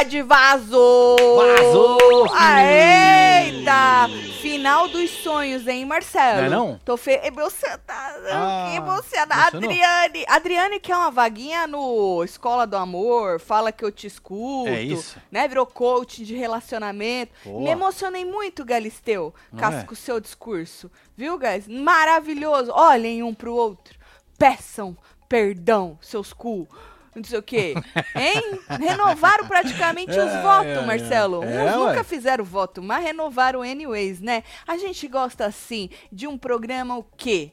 verdade, vazou! Vazou, filho! Eita! Final dos sonhos, hein, Marcelo? Não é não? Tô fe... emocionada, Ah, emocionada. Adriane, Adriane quer uma vaguinha no Escola do Amor, fala que eu te escuto. É isso. Né, virou coach de relacionamento. Boa. Me emocionei muito, Galisteu, é? com o seu discurso. Viu, guys? Maravilhoso. Olhem um pro outro. Peçam perdão, seus cu. Não sei o quê. Hein? Renovaram praticamente os É, votos, é, é. Marcelo. É, Uns nunca fizeram voto, mas renovaram anyways, né? A gente gosta, assim, de um programa o quê?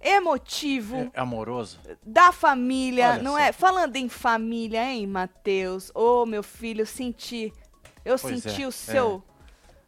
Emotivo, É amoroso. da família, Olha não só. é? Falando em família, hein, Matheus? Ô, meu filho, eu senti. Eu Pois senti é, o seu.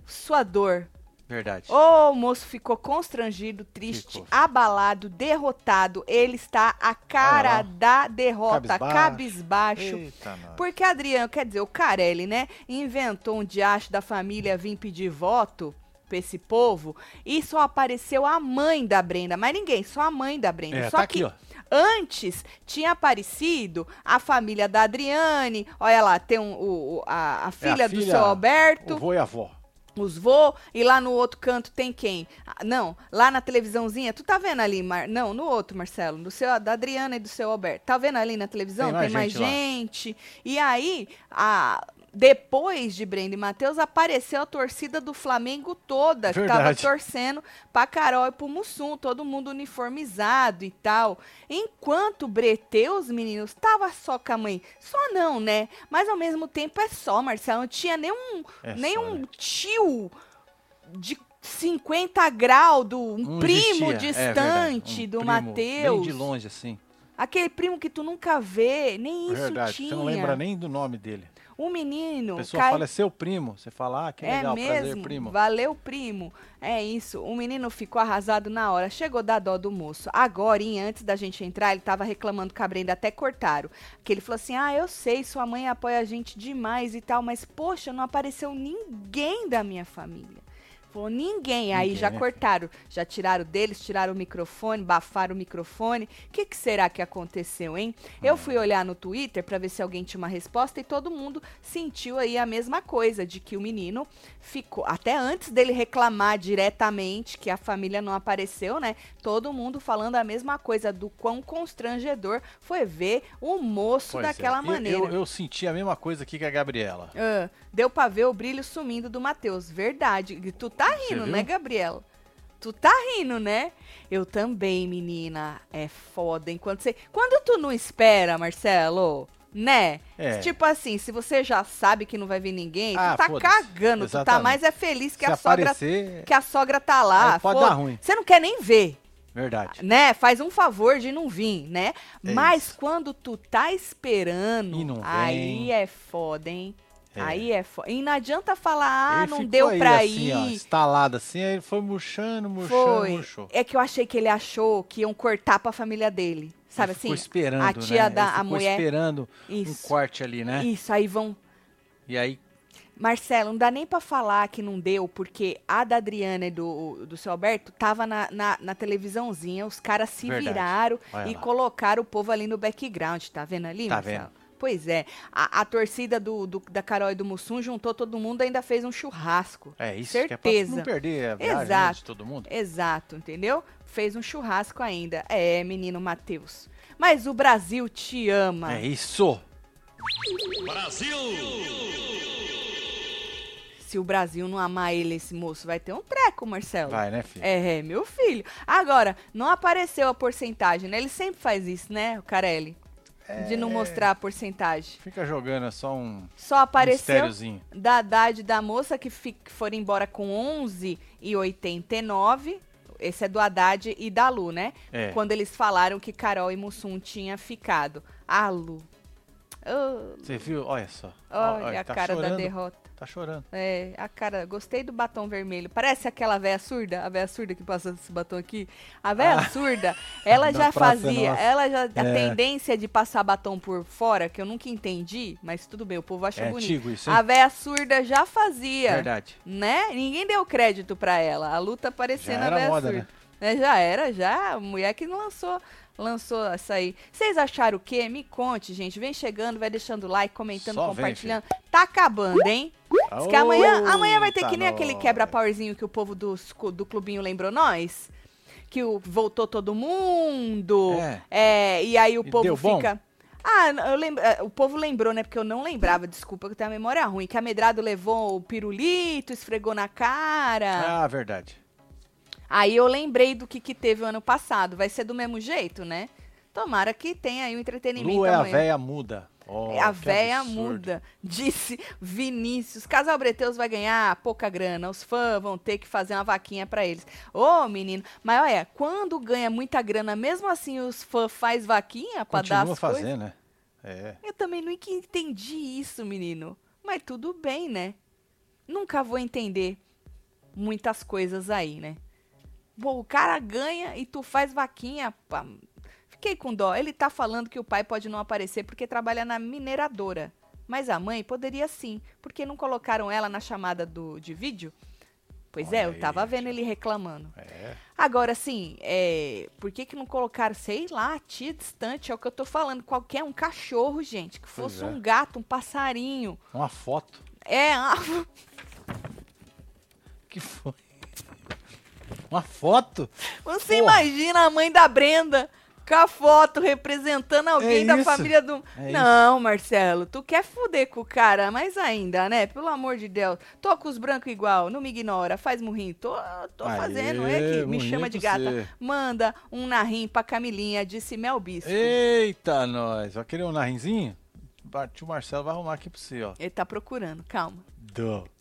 Sua dor. Verdade. O moço ficou constrangido, triste, Ficou. abalado, derrotado. Ele está a cara lá. da derrota, Cabisbaixo. cabisbaixo. Porque Adriano, quer dizer, o Carelli, né, inventou um diacho da família vir pedir voto pra esse povo e só apareceu a mãe da Brenda, mas ninguém, só a mãe da Brenda. É, só tá que aqui, ó. antes tinha aparecido a família da Adriane, olha lá, tem um, o, a, a filha do filha, seu Alberto O vô e a avó. Os vô, e lá no outro canto tem quem? Ah, Não, lá na televisãozinha, tu tá vendo ali, Mar... não, no outro, Marcelo, do seu, da Adriana e do seu Alberto, tá vendo ali na televisão? Tem Tem mais mais, gente gente. E aí, a... depois de Brenda e Matheus, apareceu a torcida do Flamengo toda, que tava Verdade. torcendo pra Carol e pro Mussum, todo mundo uniformizado e tal. Enquanto Breteus, meninos, tava só com a mãe. Só não, né? Mas ao mesmo tempo é só, Marcelo, não tinha nenhum É nem só, um né? tio de 50 graus do um primo é verdade, distante um do. Bem de longe, assim. Aquele primo que tu nunca vê, nem isso Verdade. tinha. Você não lembra nem do nome dele. O menino A pessoa cai- fala, é seu primo. Você fala, ah, que é legal, prazer, mesmo? primo. Valeu, primo. É isso. O menino ficou arrasado na hora. Chegou da dó do moço. Agora, hein, antes da gente entrar, ele tava reclamando com a Brenda, até cortaram. Que ele falou assim: Ah, eu sei, sua mãe apoia a gente demais e tal, mas poxa, não apareceu ninguém da minha família. Falou, ninguém. Aí Ninguém, já né, cortaram, já tiraram deles, tiraram o microfone, bafaram o microfone. O que, que será que aconteceu, hein? Eu fui olhar no Twitter pra ver se alguém tinha uma resposta e todo mundo sentiu aí a mesma coisa, de que o menino ficou, até antes dele reclamar diretamente que a família não apareceu, né? Todo mundo falando a mesma coisa do quão constrangedor foi ver o moço Pois é. daquela Eu- maneira. Eu, eu senti a mesma coisa aqui que a Gabriela. Ah, deu pra ver o brilho sumindo do Matheus. Verdade. Tu tá rindo, né, Gabriela? Tu tá rindo, né? Eu também, menina. É foda. Enquanto você. Quando tu não espera, Marcelo, né? É. Tipo assim, se você já sabe que não vai vir ninguém, Ah, tu tá cagando. Tu tá Exatamente. mais é feliz que Se a sogra. aparecer, Que a sogra tá lá. Pode dar ruim. Você não quer nem ver verdade. né? Faz um favor de não vir, né? É Mas isso. quando tu tá esperando, E aí é foda, hein? É. Aí é foda. E não adianta falar, ah, Ele não ficou deu pra assim, ir. Ó, instalado assim, aí ele foi murchando, murchando, Foi. murchou. É que eu achei que ele achou que iam cortar pra família dele. Sabe Ele ficou assim? esperando, a tia né? da- Ele a ficou mulher- esperando Isso. um corte ali, né? Isso, aí vão. E aí, Marcelo, não dá nem pra falar que não deu, porque a da Adriana e do, do seu Alberto tava na, na, na televisãozinha, os caras se Verdade. viraram Olha e lá. colocaram o povo ali no background, tá vendo ali, Tá Marcelo? vendo. Pois é, a, a torcida do, do- da Carol e do Mussum juntou todo mundo e ainda fez um churrasco. é isso Certeza. que é pra não perder a viagem né, Exato. de todo mundo. Exato, entendeu? Fez um churrasco ainda. É, menino Matheus. Mas o Brasil te ama. É isso. Se o Brasil não amar ele, esse moço, vai ter um treco, Marcelo. Vai, né, filho? É, é, meu filho. Agora, não apareceu a porcentagem, né? Ele sempre faz isso, né, o Carelli? De não É. mostrar a porcentagem. Fica jogando é só um Só apareceu da idade da moça que, foram embora com 11,89. Esse é do Haddad e da Lu, né? É. Quando eles falaram que Carol e Mussum tinha ficado. A Lu. Oh, Você viu? Olha só. olha a tá cara da chorando, derrota. Tá chorando. É, a cara, gostei do batom vermelho. Parece aquela véia surda, a véia surda que passa esse batom aqui. A véia Ah. surda, ela já fazia, Nossa. ela já, a É. tendência de passar batom por fora, que eu nunca entendi, mas tudo bem, o povo acha É bonito. antigo isso, hein? A véia surda já fazia, Verdade. né? Ninguém deu crédito pra ela. A luta aparecendo a véia moda, surda. né? né? Já era, já. A mulher que lançou, lançou essa aí. Vocês acharam o quê? Me conte, gente. Vem chegando, vai deixando like, comentando, Só vem, compartilhando. tá acabando, hein? Diz que amanhã, amanhã vai ter que nem aquele quebra-powerzinho que o povo cu- do, clubinho lembrou nós. Que o, voltou todo mundo. É. É, e aí o E povo bom? fica. Ah, eu lembro, é, o povo lembrou, né? Porque eu não lembrava, desculpa que eu tenho a memória ruim. Que a Medrado levou o pirulito, esfregou na cara. Ah, verdade. Aí eu lembrei do que, que teve o ano passado. Vai ser do mesmo jeito, né? Tomara que tenha aí o entretenimento Lu é a amanhã. véia muda. Oh, É a véia absurdo. muda, disse Vinícius. Casal Breteus vai ganhar pouca grana, os fãs vão ter que fazer uma vaquinha pra eles. Ô, menino, mas olha, quando ganha muita grana, mesmo assim os fãs faz vaquinha pra dar Continua as coisas? fazendo, né? É. Eu também nunca entendi isso, menino. Mas tudo bem, né? Nunca vou entender muitas coisas aí, né? Bom, o cara ganha e tu faz vaquinha. pá. Fiquei com dó. Ele tá falando que o pai pode não aparecer porque trabalha na mineradora. Mas a mãe poderia sim. Porque não colocaram ela na chamada do, de vídeo? Pois é, Olha eu aí, tava vendo ele reclamando. É. Agora, assim, é, por que que não colocaram, sei lá, tia distante? É o que eu tô falando. Qualquer um cachorro, gente, que fosse é. um gato, um passarinho. Uma foto. É, ah, Que foi? Uma foto? você Porra. imagina a mãe da Brenda com a foto representando alguém É da isso. família do. É não, Marcelo, tu quer fuder com o cara, mas ainda, né? Pelo amor de Deus. Tô com os brancos igual, não me ignora, faz murrinho. Tô, tô Aê, fazendo, é que me chama de gata. você. Manda um narrim pra Camilinha, disse Mel Bispo. Eita, nós. Vai querer um narrinzinho? Tio Marcelo vai arrumar aqui pra você, ó. Ele tá procurando, calma.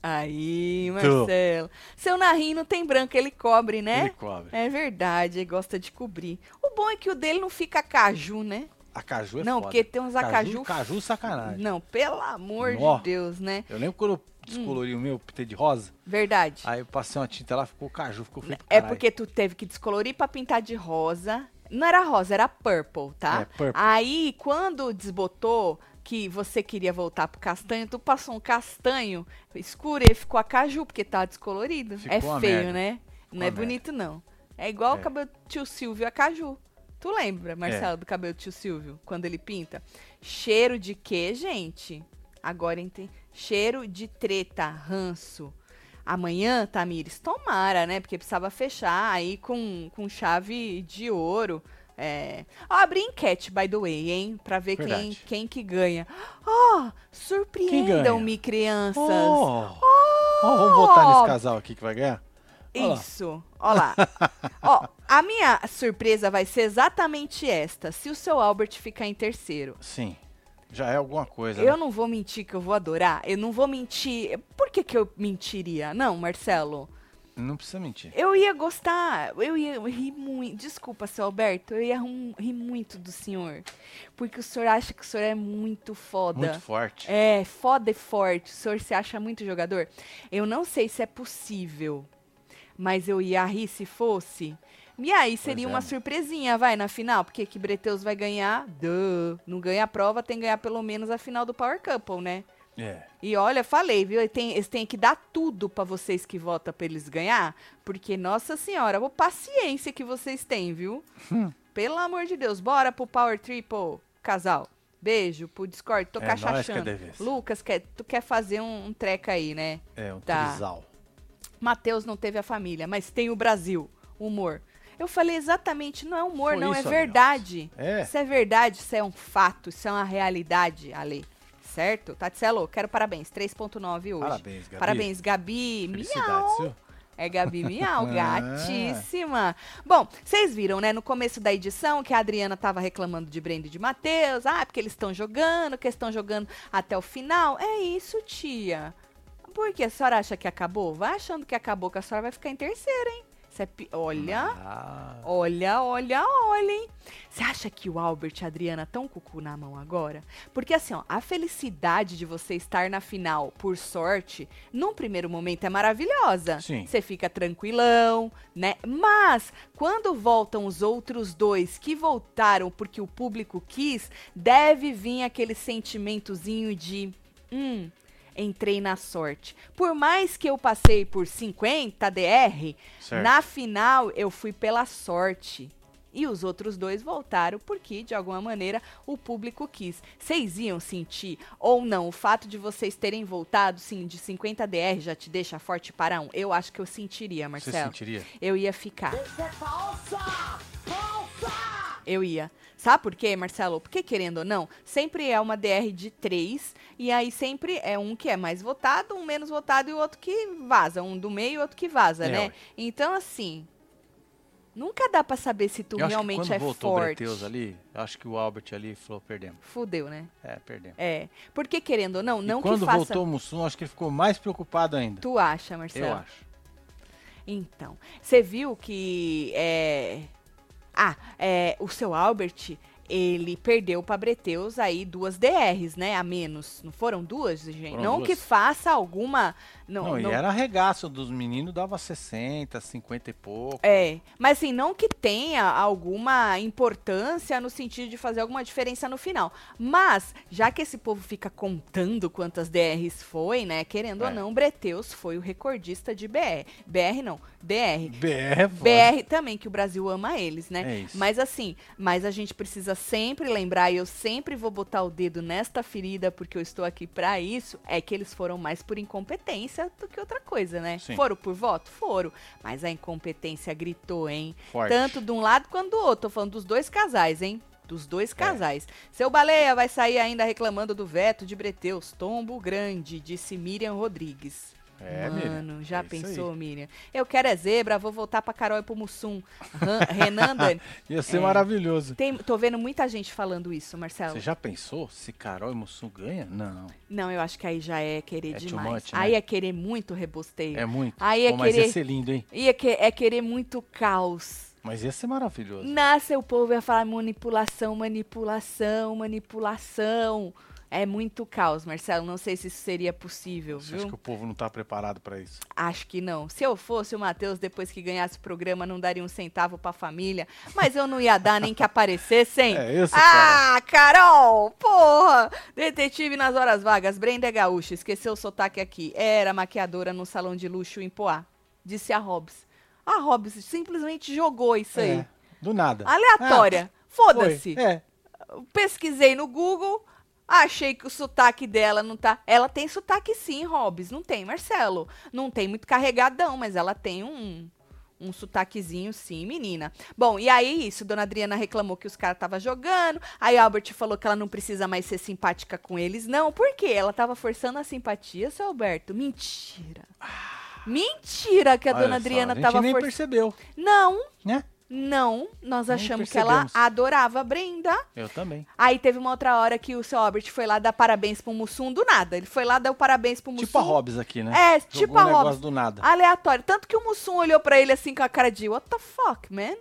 Aí. Marcelo. Seu narrim não tem branco, ele cobre, né? Ele cobre. É verdade, ele gosta de cobrir. O bom é que o dele não fica caju, né? A caju é não, foda. porque tem uns acaju. Caju, caju sacanagem. Não, pelo amor Nó. de Deus, né? Eu lembro quando eu descolori o meu, pintei de rosa. Verdade. Aí eu passei uma tinta lá, ficou caju, ficou feio É porque tu teve que descolorir pra pintar de rosa. Não era rosa, era purple, tá? É, purple. Aí, quando desbotou que você queria voltar pro castanho, tu passou um castanho escuro e ficou a caju, porque tá descolorido. Ficou é feio, né? Não uma é merda. bonito, não. É igual É. o cabelo do tio Silvio a caju. Tu lembra, Marcelo, do cabelo do tio Silvio, quando ele pinta? Cheiro de quê, gente? Agora entendi. Cheiro de treta, ranço. Amanhã, Tamires, tomara, né? Porque precisava fechar aí com, com chave de ouro. É... Ó, abri enquete, by the way, hein? Pra ver quem, Verdade. quem que ganha. Ó, surpreendam-me, crianças. Oh. Ó, vamos votar nesse casal aqui que vai ganhar? Isso. Ó lá. Ó, a minha surpresa vai ser exatamente esta. Se o seu Albert ficar em terceiro. Sim. Já é alguma coisa, Eu né? não vou mentir que eu vou adorar. Eu não vou mentir. Por que, que eu mentiria? Não, Marcelo. Não precisa mentir. Eu ia gostar. Eu ia rir muito. Desculpa, seu Alberto. Eu ia rir muito do senhor. Porque o senhor acha que o senhor é muito foda. Muito forte. É, foda e forte. O senhor se acha muito jogador? Eu não sei se é possível, mas eu ia rir se fosse. E aí seria é, uma surpresinha, vai, na final, porque que Breteus vai ganhar. Duh. Não ganha a prova, tem que ganhar pelo menos a final do Power Couple, né? É. E olha, falei, viu? Tem, eles têm que dar tudo pra vocês que votam pra eles ganhar, porque, nossa senhora, ô paciência que vocês têm, viu? Hum. Pelo amor de Deus, bora pro Power Triple, casal. Beijo pro Discord, tô É que é cachachando. devesse. Lucas, quer, tu quer fazer um, um treca aí, né? É, um Tá. trisal. Matheus não teve a família, mas tem o Brasil. Humor. Eu falei exatamente, não é humor, Foi não, isso, é verdade. É. Isso é verdade, isso é um fato, isso é uma realidade, Ale. Certo? Tatselo, quero parabéns. 3.9 hoje. Parabéns, Gabi. Parabéns, Gabi. Miau. É Gabi Miau, Ah. gatíssima. Bom, vocês viram, né, no começo da edição que a Adriana tava reclamando de Brenda e de Matheus. Ah, porque eles estão jogando, que eles estão jogando até o final. É isso, tia. Por que a senhora acha que acabou? Vai achando que acabou, que a senhora vai ficar em terceiro, hein? Isso é pi- Olha. Ah, Olha, olha, olha, hein? Você acha que o Albert e a Adriana estão com o cu na mão agora? Porque assim, ó, a felicidade de você estar na final, por sorte, num primeiro momento é maravilhosa. Sim. Você fica tranquilão, né? Mas quando voltam os outros dois que voltaram porque o público quis, deve vir aquele sentimentozinho de hum, entrei na sorte. Por mais que eu passei por 50 DR, certo. na final, eu fui pela sorte. E os outros dois voltaram porque, de alguma maneira, o público quis. Vocês iam sentir ou não o fato de vocês terem voltado, sim, de 50 DR já te deixa forte para um? Eu acho que eu sentiria, Você Marcelo. sentiria? Eu ia ficar. Isso é falsa! Falsa! Eu ia. Sabe por quê, Marcelo? Porque, querendo ou não, sempre é uma DR de três, e aí sempre é um que é mais votado, um menos votado e o outro que vaza. Um do meio e outro que vaza, É, né? ué. Então, assim. Nunca dá pra saber se tu acho que realmente quando é voltou o forte. Breteus ali, acho que o Albert ali falou, perdemos. Fudeu, né? É, perdemos. É. Porque, querendo ou não, não e quando que faça. voltou o Mussum, acho que ele ficou mais preocupado ainda. Tu acha, Marcelo? Eu acho. Então, você viu que é... Ah, é, o seu Albert, ele perdeu pra Breteus aí duas DRs, né? A menos. Não foram duas, gente? Foram não duas. que faça alguma. Não, Não, não- e era arregaço dos meninos, dava 60, 50 e pouco. É, mas assim, não que tenha alguma importância no sentido de fazer alguma diferença no final. Mas, já que esse povo fica contando quantas DRs foi, né? Querendo ou É. não, Breteus foi o recordista de BR. BR não, DR. BR, é foda. BR também, que o Brasil ama eles, né? É isso. Mas assim, mas a gente precisa sempre lembrar, e eu sempre vou botar o dedo nesta ferida, porque eu estou aqui pra isso, é que eles foram mais por incompetência do que outra coisa, né? Sim. Foram por voto? Foram. Mas a incompetência gritou, hein? Forte. Tanto de um lado quanto do outro. Tô falando dos dois casais, hein? Dos É. dois casais. Seu Baleia vai sair ainda reclamando do veto de Breteus. Tombo grande, disse Miriam Rodrigues. É, Mano, Miriam, já é pensou, Miriam? Eu quero é zebra, vou voltar pra Carol e pro Mussum. Renan Dani. Ia ser É. maravilhoso. Tem- tô vendo muita gente falando isso, Marcelo. Você já pensou se Carol e Mussum ganha? Não. Não, eu acho que aí já é querer É demais. much, né? Aí é querer muito rebosteio. É muito. Aí é Pô, mas querer- ia ser lindo, hein? Ia que- é querer muito caos. Mas ia ser maravilhoso. Nasce o povo ia falar manipulação, manipulação, manipulação. É muito caos, Marcelo. Não sei se isso seria possível, Você viu? acha que o povo não tá preparado pra isso? Acho que não. Se eu fosse o Matheus, depois que ganhasse o programa, não daria um centavo pra família. Mas eu não ia dar nem que aparecesse, hein? É isso, Ah, Carol! Porra! Detetive nas horas vagas. Brenda é gaúcha. Esqueceu o sotaque aqui. Era maquiadora no salão de luxo em Poá. Disse a Hobbs. A Hobbs simplesmente jogou isso aí. É, do nada. Aleatória. Ah. Foda-se. É. Pesquisei no Google, achei que o sotaque dela não tá. Ela tem sotaque sim, Hobbs. Não tem, Marcelo. Não tem muito carregadão, mas ela tem um. Um sotaquezinho, sim, menina. Bom, e aí isso, Dona Adriana reclamou que os caras estavam jogando. Aí Albert falou que ela não precisa mais ser simpática com eles. Não, por quê? Ela tava forçando a simpatia, seu Alberto? Mentira. Mentira que a Olha Dona só, Adriana a gente tava nem forçando. percebeu, Não, né? Não. Nós Nem achamos que ela adorava a Brenda. Eu também. Aí teve uma outra hora que o seu Albert foi lá dar parabéns pro Mussum do nada. Ele foi lá dar o parabéns pro Mussum. Tipo a Hobbs aqui, né? É, Jogou tipo um a Hobbs. do nada. Aleatório. Tanto que o Mussum olhou pra ele assim com a cara de What the fuck, man?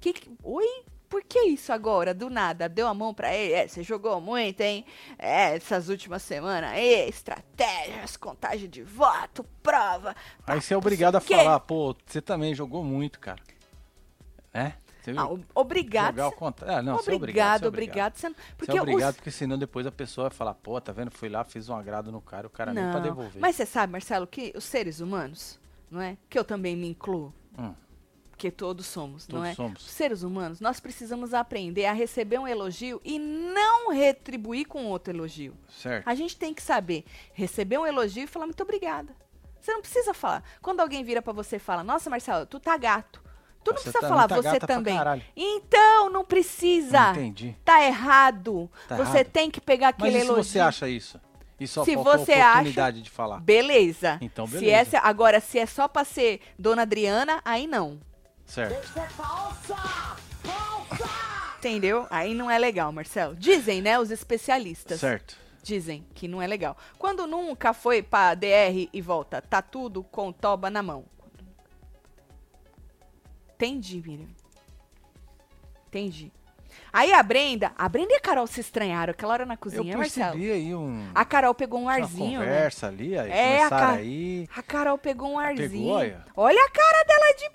Que, que- Oi? Por que isso agora? Do nada. Deu a mão pra ele. É, você jogou muito, hein? É, essas últimas semanas aí, estratégias, contagem de voto, prova. Aí você é obrigado a falar, pô, você também jogou muito, cara. Você Ah, obrigado. jogar o contra... ah, não, você é obrigado, obrigado. obrigado. Você é não- obrigado. Porque Você é obrigado, os- porque senão depois a pessoa vai falar, pô, tá vendo? Fui lá, fiz um agrado no cara, o cara nem pra Não, devolver. mas você sabe, Marcelo, que os seres humanos, não é? Que eu também me incluo, Hum, porque todos somos, não todos é? somos. Os seres humanos, nós precisamos aprender a receber um elogio e não retribuir com outro elogio. Certo. A gente tem que saber receber um elogio e falar muito obrigada. Você não precisa falar. Quando alguém vira pra você e fala, nossa, Marcelo, tu tá gato. Tu não Você precisa também falar, tá você também. Então, não precisa. Entendi. Tá errado. Tá você errado. tem que pegar aquele Mas e se elogio. você acha isso? E só Se você a acha- oportunidade de falar. Beleza. Então, Se beleza. essa, agora, se é só pra ser Dona Adriana, aí não. Certo. Isso é falsa! Falsa! Entendeu? Aí não é legal, Marcelo. Dizem, né, os especialistas. Certo. Dizem que não é legal. Quando nunca foi pra DR e volta, tá tudo com toba na mão. Entendi, Miriam. Entendi. Aí a Brenda, a Brenda e a Carol se estranharam, aquela hora na Eu cozinha, Marcelo. percebi aí um, A Carol pegou um uma arzinho, né? conversa ali, aí É, a ca- aí. A Carol pegou um arzinho. Pegou, olha. Olha a cara dela de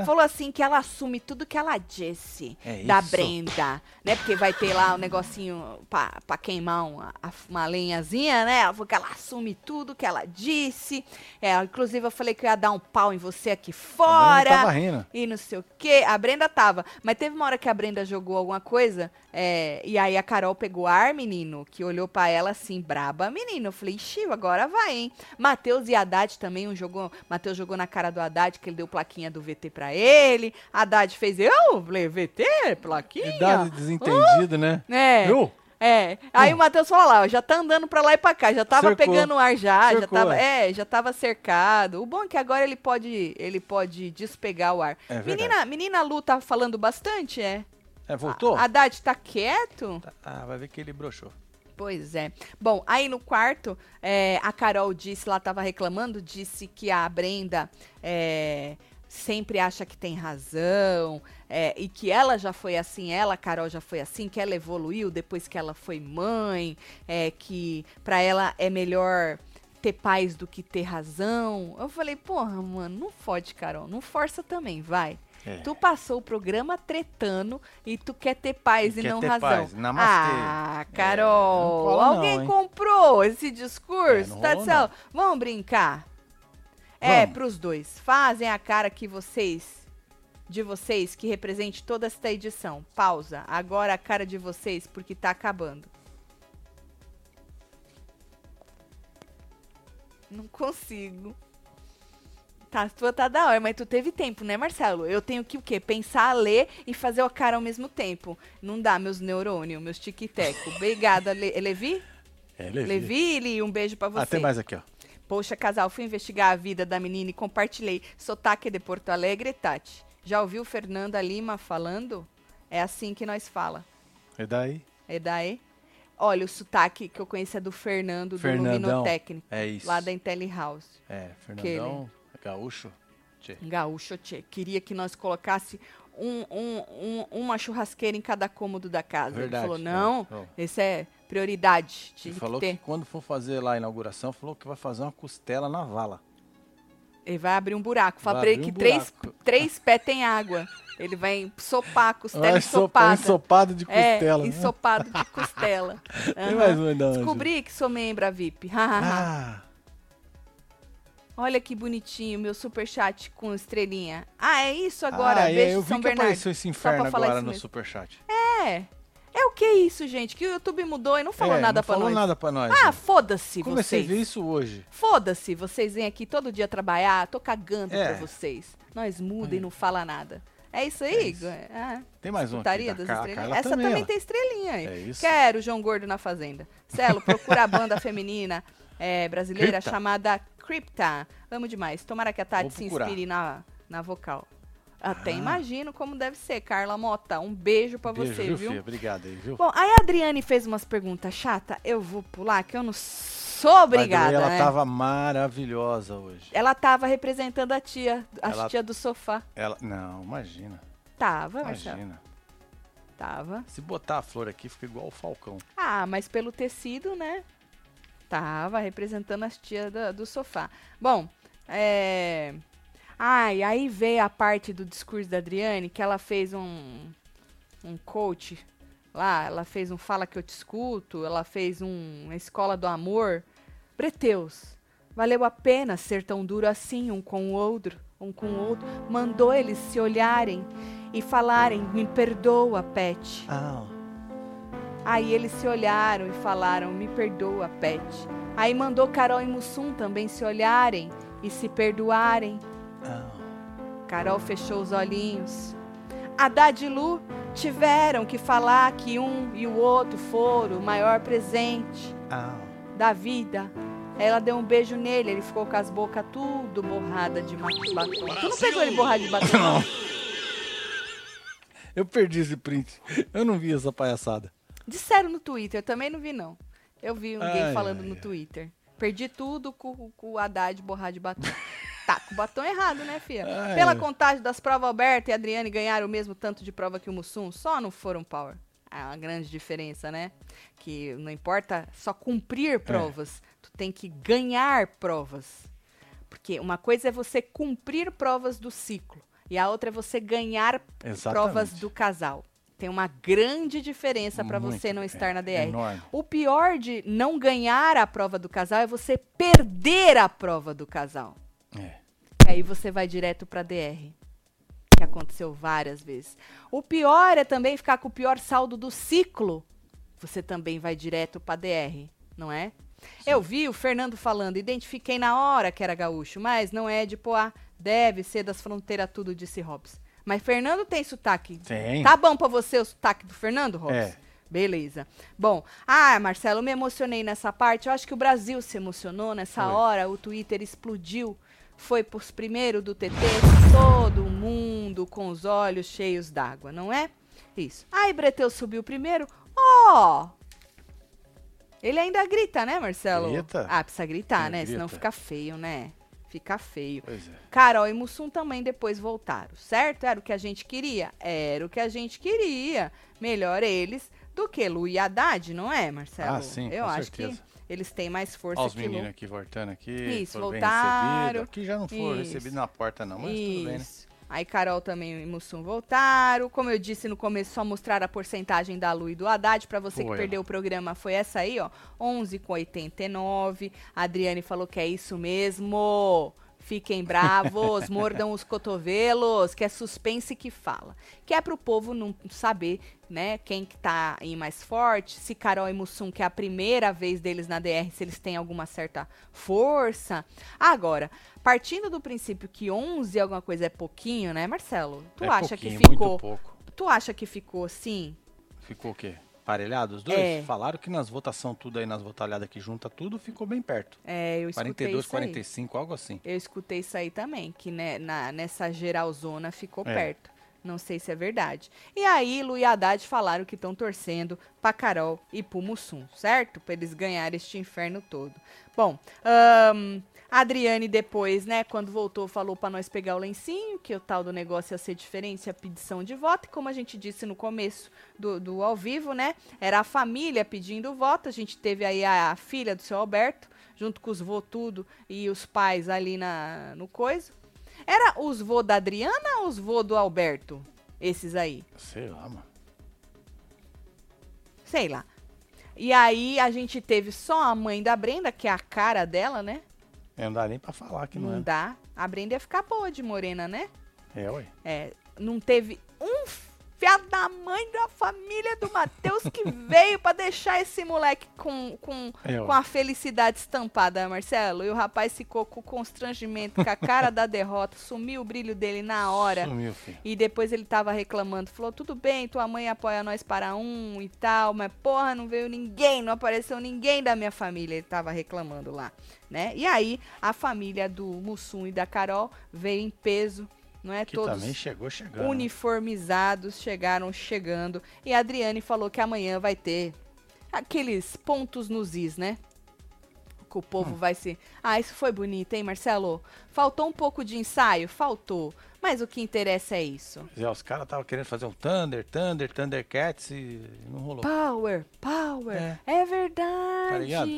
É, Falou assim que ela assume tudo que ela disse É da isso. Brenda, né? Porque vai ter lá um negocinho pra, pra queimar uma, uma lenhazinha, né? Ela falou que ela assume tudo que ela disse. É, inclusive eu falei que eu ia dar um pau em você aqui a Brenda fora. tava rindo. E não sei o quê. A Brenda tava. Mas teve uma hora que a Brenda jogou alguma coisa. é, e aí a Carol pegou ar, menino, que olhou pra ela assim, braba, menino. Eu falei, ixi, agora vai, hein? Matheus e Haddad também, um jogou. Matheus jogou na cara do Haddad, que ele deu plaquinha do VT pra ele. Haddad fez, eu? Falei, VT? Plaquinha? Idade desentendido, né? É. Viu? É, aí o Matheus falou lá, ó, já tá andando pra lá e pra cá, já tava Cercou. pegando ar já, já Cercou, tava, é. é, já tava cercado. O bom é que agora ele pode, ele pode despegar o ar. É menina, menina Lu tá falando bastante, é? É, voltou? A Haddad tá quieto? Ah, vai ver que ele broxou. Pois é. Bom, aí no quarto, é, a Carol disse, lá tava reclamando, disse que a Brenda é, sempre acha que tem razão, é, e que ela já foi assim, ela, Carol, já foi assim, que ela evoluiu depois que ela foi mãe, é, que pra ela é melhor ter paz do que ter razão. Eu falei, porra, mano, não fode, Carol, não força também, vai. É. Tu passou o programa tretando e tu quer ter paz e não ter razão. paz. Namastê. Ah, É, Carol, não cola não, alguém hein? comprou esse discurso? É, não tá de. Vamos brincar? É, Vamos. pros dois. Fazem a cara que vocês, de vocês, que represente toda esta edição. Pausa. Agora a cara de vocês, porque tá acabando. Não consigo. Tá, a tua tá da hora, mas tu teve tempo, né, Marcelo? Eu tenho que o quê? Pensar, ler e fazer a cara ao mesmo tempo. Não dá, meus neurônios, meus tic-teco. Obrigada, Le Levi? É, Levi. Levi, Li, um beijo pra você. Ah, tem mais aqui, ó. Poxa, casal, fui investigar a vida da menina e compartilhei. Sotaque de Porto Alegre, Tati. Já ouviu Fernanda Lima falando? É assim que nós fala. E daí? É daí? Olha, o sotaque que eu conheço é do Fernando, do Fernandão. Luminotécnico, É isso. lá da IntelliHouse. É, Fernandão, gaúcho. Tchê. Gaúcho, tchê. Queria que nós colocasse um, um- um- uma churrasqueira em cada cômodo da casa. Verdade, Ele falou, não, é. Ó. esse é prioridade. Ele que falou ter. que quando for fazer lá a inauguração, falou que vai fazer uma costela na vala. Ele vai abrir um buraco. Fala pra ele que um três, três pés tem água. Ele vai sopar a costela Vai ensopada. ensopado de É, costela. né? ensopado de costela. Tem Aham. mais onde? Descobri que sou membra VIP. Ah, Olha que bonitinho, meu superchat com estrelinha. Ah, é isso agora? ah, é, Beijo eu de vi São que Bernardo. apareceu esse inferno agora no mesmo. superchat. É. É o que é isso, gente? Que o YouTube mudou e não falou É, nada não pra falou nós. nada pra nós. Ah, né? foda-se Comecei vocês. a ver isso hoje. Foda-se, vocês vêm aqui todo dia trabalhar, tô cagando É. pra vocês. Nós muda e não fala nada. É isso aí, É isso. Igor? Ah, Tem mais um aqui, das Car- estrelinhas. Essa também, também, tem estrelinha aí. É isso. Quero o João Gordo na Fazenda. Celo, procura a banda feminina é, brasileira Cripta. chamada Crypta. Amo demais. Tomara que a Tati se inspire na, na vocal. Até Ah. imagino como deve ser. Carla Mota, um beijo pra Beijo, você, viu, viu? filha? Obrigado aí, viu? Bom, aí a Adriane fez umas perguntas chatas. Eu vou pular, que eu não sou obrigada, ela né? tava maravilhosa hoje. Ela tava representando a tia, a Ela- tia do sofá. Ela, não, imagina. Tava, Marcelo. Imagina. Tava. Se botar a flor aqui, fica igual o Falcão. Ah, mas pelo tecido, né? Tava representando as tias da- do sofá. Bom, é. Ai, aí veio a parte do discurso da Adriane, que ela fez um, um coach lá, ela fez um Fala Que Eu Te Escuto, ela fez um uma Escola do Amor. Breteus, valeu a pena ser tão duro assim um com o outro, um com o outro. Mandou eles se olharem e falarem, me perdoa, Pet. Ah, Aí eles se olharam e falaram: Me perdoa, Pet. Aí mandou Carol e Mussum também se olharem e se perdoarem. ah. Carol fechou os olhinhos. Haddad e Lu tiveram que falar que um e o outro foram o maior presente ah. da vida. Ela deu um beijo nele, ele ficou com as bocas tudo borrada de batom. Tu não pegou ele borrado de batom? não? Eu perdi esse print. Eu não vi essa palhaçada. Disseram no Twitter, eu também não vi não. Eu vi alguém Ai, falando ai, no ai. Twitter. Perdi tudo com, com o Haddad borrar de batom. tá, com o batom errado, né, filha? Pela contagem das provas, Alberto e Adriane ganharam o mesmo tanto de prova que o Mussum, só não foram power. É uma grande diferença, né? Que não importa só cumprir provas, tu tem que ganhar provas. Porque uma coisa é você cumprir provas do ciclo e a outra é você ganhar Exatamente. provas do casal. Tem uma grande diferença para você não é, estar na é DR. enorme. O pior de não ganhar a prova do casal é você perder a prova do casal. É. E aí você vai direto pra DR. Que aconteceu várias vezes. O pior é também ficar com o pior saldo do ciclo. Você também vai direto pra DR, não é? Eu vi o Fernando falando, identifiquei na hora que era gaúcho, mas não é de Poá. Deve ser das fronteiras tudo, disse Hobbs. Mas Fernando tem sotaque. Tem. Tá bom pra você o sotaque do Fernando, Hobbs? É. Beleza. Bom, ah, Marcelo, me emocionei nessa parte. Eu acho que o Brasil se emocionou nessa Foi. hora. O Twitter explodiu. Foi pros primeiros do TT, todo mundo com os olhos cheios d'água, não é? Isso. Aí Breteu subiu primeiro. Ó! Ele ainda grita, né, Marcelo? Grita. Ah, precisa gritar, Ele né? Senão grita. fica feio, né? Fica feio. Pois é. Carol e Mussum também depois voltaram, certo? Era o que a gente queria? Era o que a gente queria. Melhor eles do que Lu e Haddad, não é, Marcelo? Ah, sim, Eu com acho certeza. que eles têm mais força Olha os Lu. meninos aqui voltando aqui. Isso, voltaram. Aqui já não foram Isso. recebidos na porta, não, mas tudo bem, né? Aí Carol também e Mussum voltaram. Como eu disse no começo, só mostrar a porcentagem da Lu e do Haddad. Pra você que Foi, perdeu ó. o programa, foi essa aí, ó. 11,89. A Adriane falou que é isso mesmo. Fiquem bravos, mordam os cotovelos, que é suspense que fala. Que é pro povo não saber, né, quem que tá aí mais forte, se Carol e Mussum, que é a primeira vez deles na DR, se eles têm alguma certa força. Agora, partindo do princípio que 11 alguma coisa é pouquinho, né, Marcelo? Tu É acha que ficou, tu acha que ficou assim? Ficou o quê? Parelhado os dois? É. Falaram que nas votação tudo aí, nas votalhadas que junta tudo, ficou bem perto. É, eu escutei 42, isso aí. 45, algo assim. Eu escutei isso aí também, que né, na, nessa geralzona ficou É. perto. Não sei se é verdade. E aí, Lu e Haddad falaram que estão torcendo pra Carol e pro Mussum, certo? Pra eles ganharem este inferno todo. Bom, ahn, a Adriane depois, né, quando voltou, falou pra nós pegar o lencinho, que o tal do negócio ia ser diferente, a pedição de voto. E como a gente disse no começo do, do ao vivo, né, era a família pedindo voto. A gente teve aí a, a filha do seu Alberto, junto com os vô tudo e os pais ali na, no coiso. Era os vô da Adriana ou os vô do Alberto? Esses aí. Sei lá, mano. Sei lá. E aí a gente teve só a mãe da Brenda, que é a cara dela, né? É, Não dá nem pra falar que não, Não é. dá. A Brenda ia ficar boa de morena, né? É, ué. É, não teve um fiado da mãe da família do Matheus que veio pra deixar esse moleque com, com, É, com a felicidade estampada, Marcelo. E o rapaz ficou com constrangimento, com a cara da derrota, sumiu o brilho dele na hora. Sumiu, filho. E depois ele tava reclamando, falou: tudo bem, tua mãe apoia nós para um e tal, mas porra, não veio ninguém, não apareceu ninguém da minha família. Ele tava reclamando lá, né? E aí a família do Mussum e da Carol veio em peso, não é? Que Todos também chegou chegando. uniformizados chegaram chegando. E a Adriane falou que amanhã vai ter aqueles pontos nos is, né? Que o Hum. povo vai se. Ah, isso foi bonito, hein, Marcelo? Faltou um pouco de ensaio? Faltou. Mas o que interessa é isso. É, os caras estavam querendo fazer um Thunder, Thunder, Thundercats e não rolou. Power, power. É. É, verdade. Tá ligado?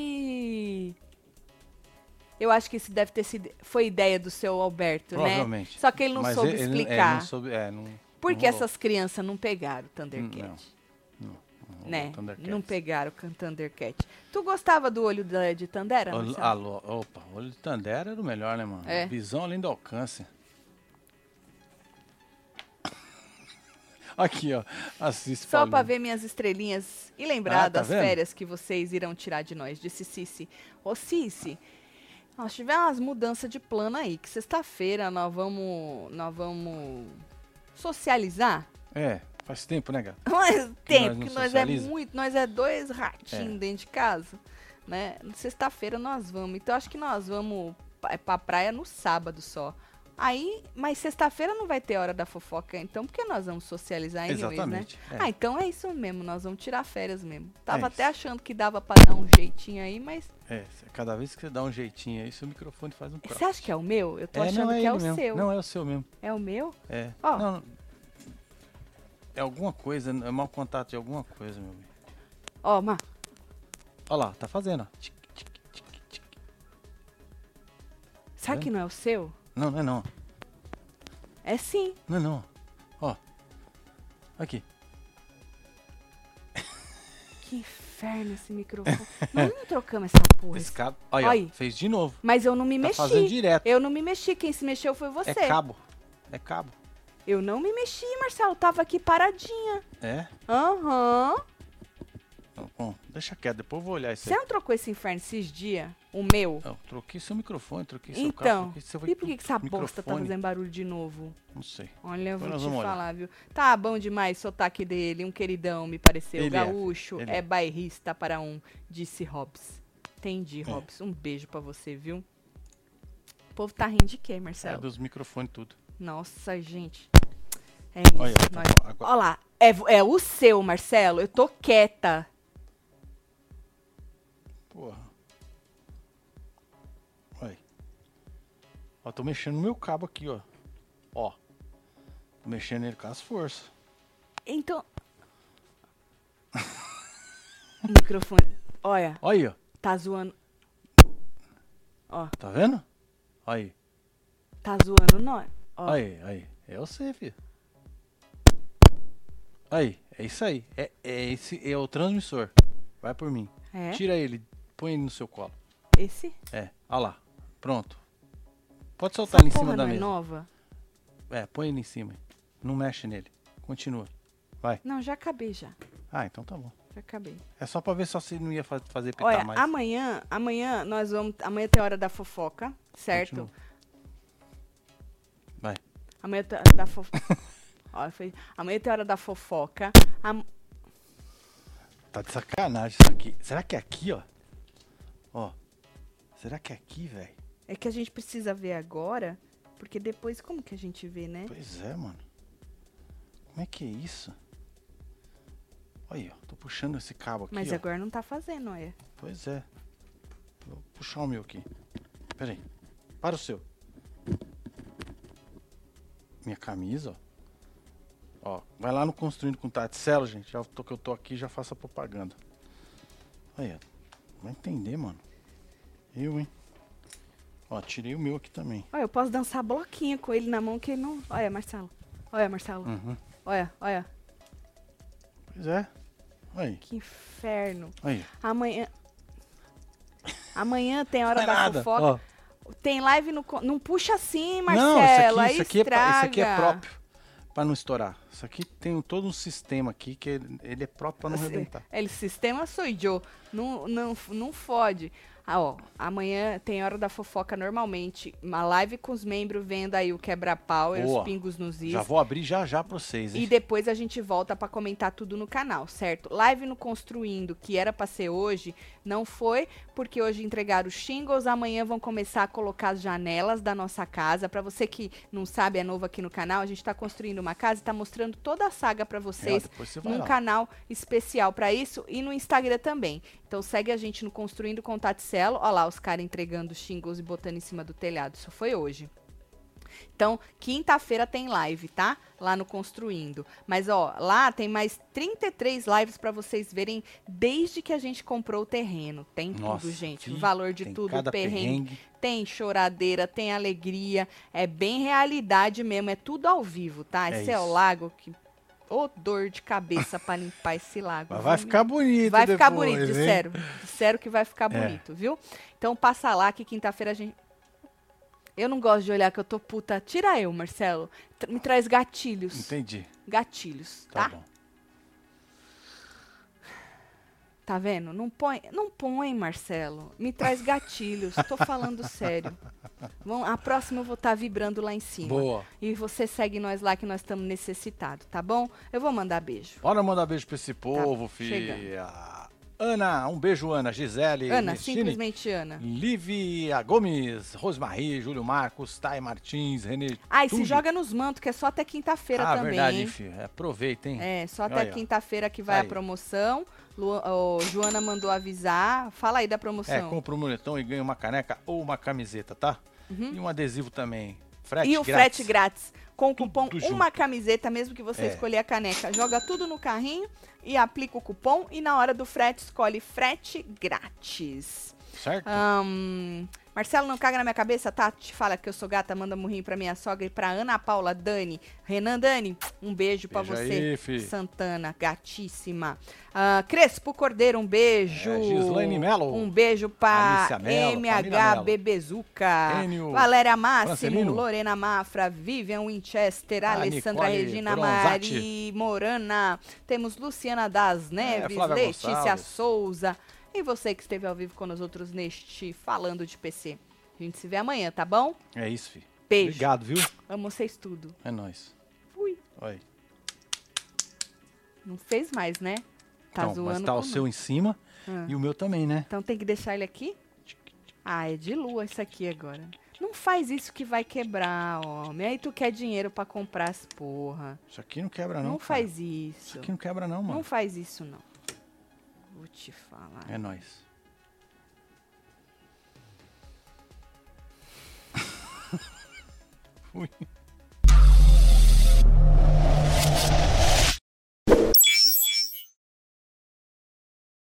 Eu acho que isso deve ter sido. Foi ideia do seu Alberto, né? Provavelmente. Só que ele não Mas soube ele- ele- explicar. É, não soube, é, não, Por que essas crianças não pegaram o Thundercat? Não, né? Não pegaram o Thundercat. Tu gostava do olho da- de Tandera? Alô, opa, o olho de Tandera era o melhor, né, mano? É. Visão além do alcance. Aqui, ó. Assiste Só pra ver minhas estrelinhas e lembrar Ah, tá das vendo? férias que vocês irão tirar de nós, disse Cici. Ô Cici, nós tivemos umas mudanças de plano aí, que sexta-feira nós vamos, nós vamos socializar. É, faz tempo, né, gato? Faz tempo, não que nós é muito, nós é dois ratinhos É. dentro de casa, né? Sexta-feira nós vamos, então acho que nós vamos pa- pra praia no sábado só. Aí, mas sexta-feira não vai ter hora da fofoca, então por que nós vamos socializar anyways, Exatamente. né? é. Ah, então é isso mesmo, nós vamos tirar férias mesmo. Tava É até achando que dava pra dar um jeitinho aí, mas É, cada vez que você dá um jeitinho aí, seu microfone faz um cross. você acha que é o meu? Eu tô é, achando não, é que é o mesmo. seu. Não, é o seu mesmo. É o meu? É. Ó. Não. É alguma coisa, é mau contato de alguma coisa, meu bem. Ó, Ma, Olha lá, tá fazendo, ó. Será que não é o seu? Não, não é não. É sim. Não é não. Ó. Aqui. Que inferno esse microfone. nós não trocamos essa porra. Aí, ó, Aí. fez de novo. Mas eu não me Tá mexi. fazendo direto. Eu não me mexi. Quem se mexeu foi você. É cabo. É cabo. Eu não me mexi, Marcelo. Tava aqui paradinha. É? Aham. Então, Bom, deixa quieto, depois eu vou olhar isso Você aí. não trocou esse inferno esses dias? O meu? Não, troquei seu microfone, troquei seu Então, troquei seu e por que, que essa bosta tá microfone. fazendo barulho de novo? Não sei. Olha, eu vou te vamos olhar. falar, viu? Tá bom demais o sotaque dele, um queridão, me pareceu. Ele é, Gaúcho, ele é, é. bairrista para um, disse Hobbs. Entendi, É. Hobbs. Um beijo pra você, viu? O povo tá rindo de quê, É Marcelo? dos microfones tudo. Nossa, gente. É isso. Olha, tá nós- agora- Olha lá, é, é o seu, Marcelo. Eu tô quieta. Porra. Olha. Ó, tô mexendo no meu cabo aqui, ó. Ó. Tô mexendo ele com as forças. Então. microfone. Olha, Olha aí, ó. tá zoando. Ó, Tá vendo? Aí. tá zoando nós. Aí, aí. É você, filho. Aí, é isso aí. É, é esse é o transmissor. Vai por mim. é? Tira ele, põe ele no seu colo. Esse? É, ó lá. Pronto. Pode Essa soltar ele em cima da não é mesa. nova? É, põe ele em cima. Não mexe nele. Continua. Não, já acabei já. Ah, então tá bom. Já acabei. É só pra ver se você não ia fa- fazer pitar Olha, mais. amanhã, amanhã nós vamos. Amanhã tem hora da fofoca, certo? Continua. Vai. Amanhã tem hora da fofoca. Olha, foi- Amanhã tem hora da fofoca. Am- Tá de sacanagem isso aqui. Será que é aqui, ó? Ó. Será que é aqui, velho? É que a gente precisa ver agora, porque depois como que a gente vê, né? Pois é, mano. Como é que é isso? Olha aí, ó. Tô puxando esse cabo aqui, Mas ó. agora não tá fazendo, olha. Pois é. Vou puxar o meu aqui. Pera aí. Para o seu. Minha camisa, ó. Ó, vai lá no Construindo com Taticelo, gente. Já tô que eu tô aqui, já faço a propaganda. Aí, ó. Vai entender, mano. Eu, hein. Ó, tirei o meu aqui também. Olha, eu posso dançar bloquinho com ele na mão que ele não. Olha, Marcelo. Olha, Marcelo. Uhum. Olha, olha. Pois é. Aí, Que inferno. aí. Amanhã. Amanhã tem hora Não é da nada. fofoca. Ó, Tem live no. Não puxa assim, Marcelo. não, isso aqui, aí isso aqui, é, isso aqui é próprio pra não estourar. Isso aqui tem todo um sistema aqui que ele, ele é próprio pra não arrebentar. El sistema sou eu. Não, não, não fode. Ah, ó, amanhã tem hora da fofoca normalmente. Uma live com os membros vendo aí o quebra-pau e os pingos nos is. Já vou abrir já já pra vocês, hein? E depois a gente volta pra comentar tudo no canal, certo? Live no Construindo, que era pra ser hoje, não foi, porque hoje entregaram os shingles, amanhã vão começar a colocar as janelas da nossa casa. Pra você que não sabe, é novo aqui no canal, a gente tá construindo uma casa e tá mostrando toda a saga É, ó, vocês depois você num lá. canal especial pra isso e no Instagram também. Então segue a gente no Construindo com Taticelo. Olha lá os caras entregando os shingles e botando em cima do telhado. Isso foi hoje. Então, quinta-feira tem live, tá? Lá no Construindo. Mas, ó, lá tem mais 33 lives pra vocês verem desde que a gente comprou o terreno. Tem Nossa, tudo, gente. O valor de tudo, cada perrengue. perrengue. Tem choradeira, tem alegria. É bem realidade mesmo. É tudo ao vivo, tá? É Esse é o lago que. Ô, dor de cabeça pra limpar esse lago. Mas vai ficar bonito Vai ficar depois, bonito, hein? disseram. Disseram que vai ficar É. bonito, viu? Então passa lá que quinta-feira a gente. Eu não gosto de olhar que eu tô puta. Tira eu, Marcelo. Tra- Me traz gatilhos. Entendi. Gatilhos, Tá, tá? bom. Tá vendo? Não põe, não põe, Marcelo. Me traz gatilhos. Tô falando sério. Vão, a próxima eu vou estar vibrando lá em cima. Boa. E você segue nós lá que nós estamos necessitados, tá bom? Eu vou mandar beijo. Bora mandar beijo pra esse povo, chega. filha. Ana, um beijo, Ana. Gisele, Ana, simplesmente Ana. Lívia Gomes, Rosmarie, Júlio Marcos, Thay Martins, René. Ah, e se joga nos mantos, que é só até quinta-feira ah, também. verdade, hein? filho. Aproveita, hein? É, só até quinta-feira que vai Aí. a promoção. Lu, ô, Joana mandou avisar. Fala aí da É, promoção. compra um moletom e ganha uma caneca ou uma camiseta, tá? E um adesivo também. Frete Uhum. e o grátis. frete grátis. Com o cupom Tudo junto. uma camiseta, mesmo que você É. escolher a caneca. Joga tudo no carrinho e aplica o cupom. E na hora do frete, escolhe frete grátis. Certo? Ahn, Marcelo, não caga na minha cabeça, Tati. Fala que eu sou gata, manda murrinho pra minha sogra e pra Ana Paula, Dani. Renan Dani, um beijo pra Beijo você. aí. Santana, gatíssima. Ah, Crespo Cordeiro, um beijo. É, Gislaine Mello. Um beijo pra Mello, MH. Bebezuca. Enio Valéria Máximo, Francelino. Lorena Mafra, Vivian Winchester, A Alessandra Nicole Regina Bronzatti. Mari Morana. Temos Luciana das Neves, É, Letícia Gonçalves. Souza. E você que esteve ao vivo com nós outros neste Falando de PC. A gente se vê amanhã, tá bom? É isso, filho. Beijo. Obrigado, viu? Amo vocês tudo. É nóis. Fui. Oi. Não fez mais, né? Tá então, zoando mas tá o seu em cima Ah. e o meu também, né? Então tem que deixar ele aqui? Ah, é de lua isso aqui agora. Não faz isso que vai quebrar, homem. Aí tu quer dinheiro pra comprar as porra. Isso aqui não quebra, não. Não, cara. faz isso. Isso aqui não quebra, não, mano. Não faz isso, não. Vou te falar. É nóis. Fui.